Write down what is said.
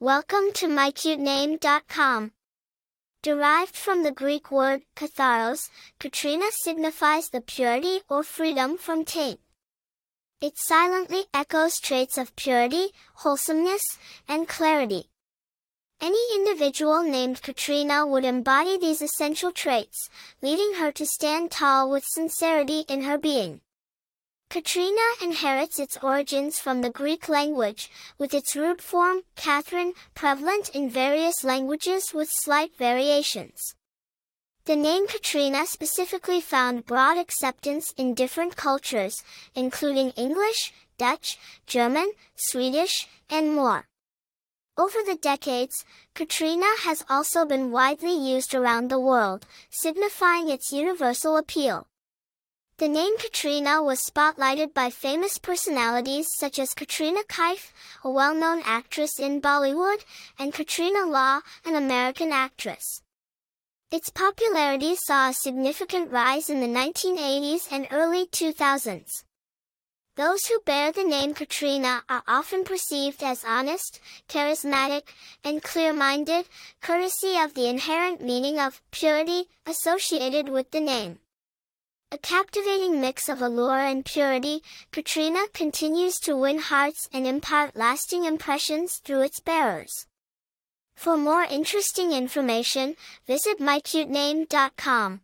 Welcome to mycutename.com. Derived from the Greek word katharos, Katrina signifies the purity or freedom from taint. It silently echoes traits of purity, wholesomeness, and clarity. Any individual named Katrina would embody these essential traits, leading her to stand tall with sincerity in her being. Katrina inherits its origins from the Greek language, with its root form, Catherine, prevalent in various languages with slight variations. The name Katrina specifically found broad acceptance in different cultures, including English, Dutch, German, Swedish, and more. Over the decades, Katrina has also been widely used around the world, signifying its universal appeal. The name Katrina was spotlighted by famous personalities such as Katrina Kaif, a well-known actress in Bollywood, and Katrina Law, an American actress. Its popularity saw a significant rise in the 1980s and early 2000s. Those who bear the name Katrina are often perceived as honest, charismatic, and clear-minded, courtesy of the inherent meaning of purity associated with the name. A captivating mix of allure and purity, Katrina continues to win hearts and impart lasting impressions through its bearers. For more interesting information, visit mycutename.com.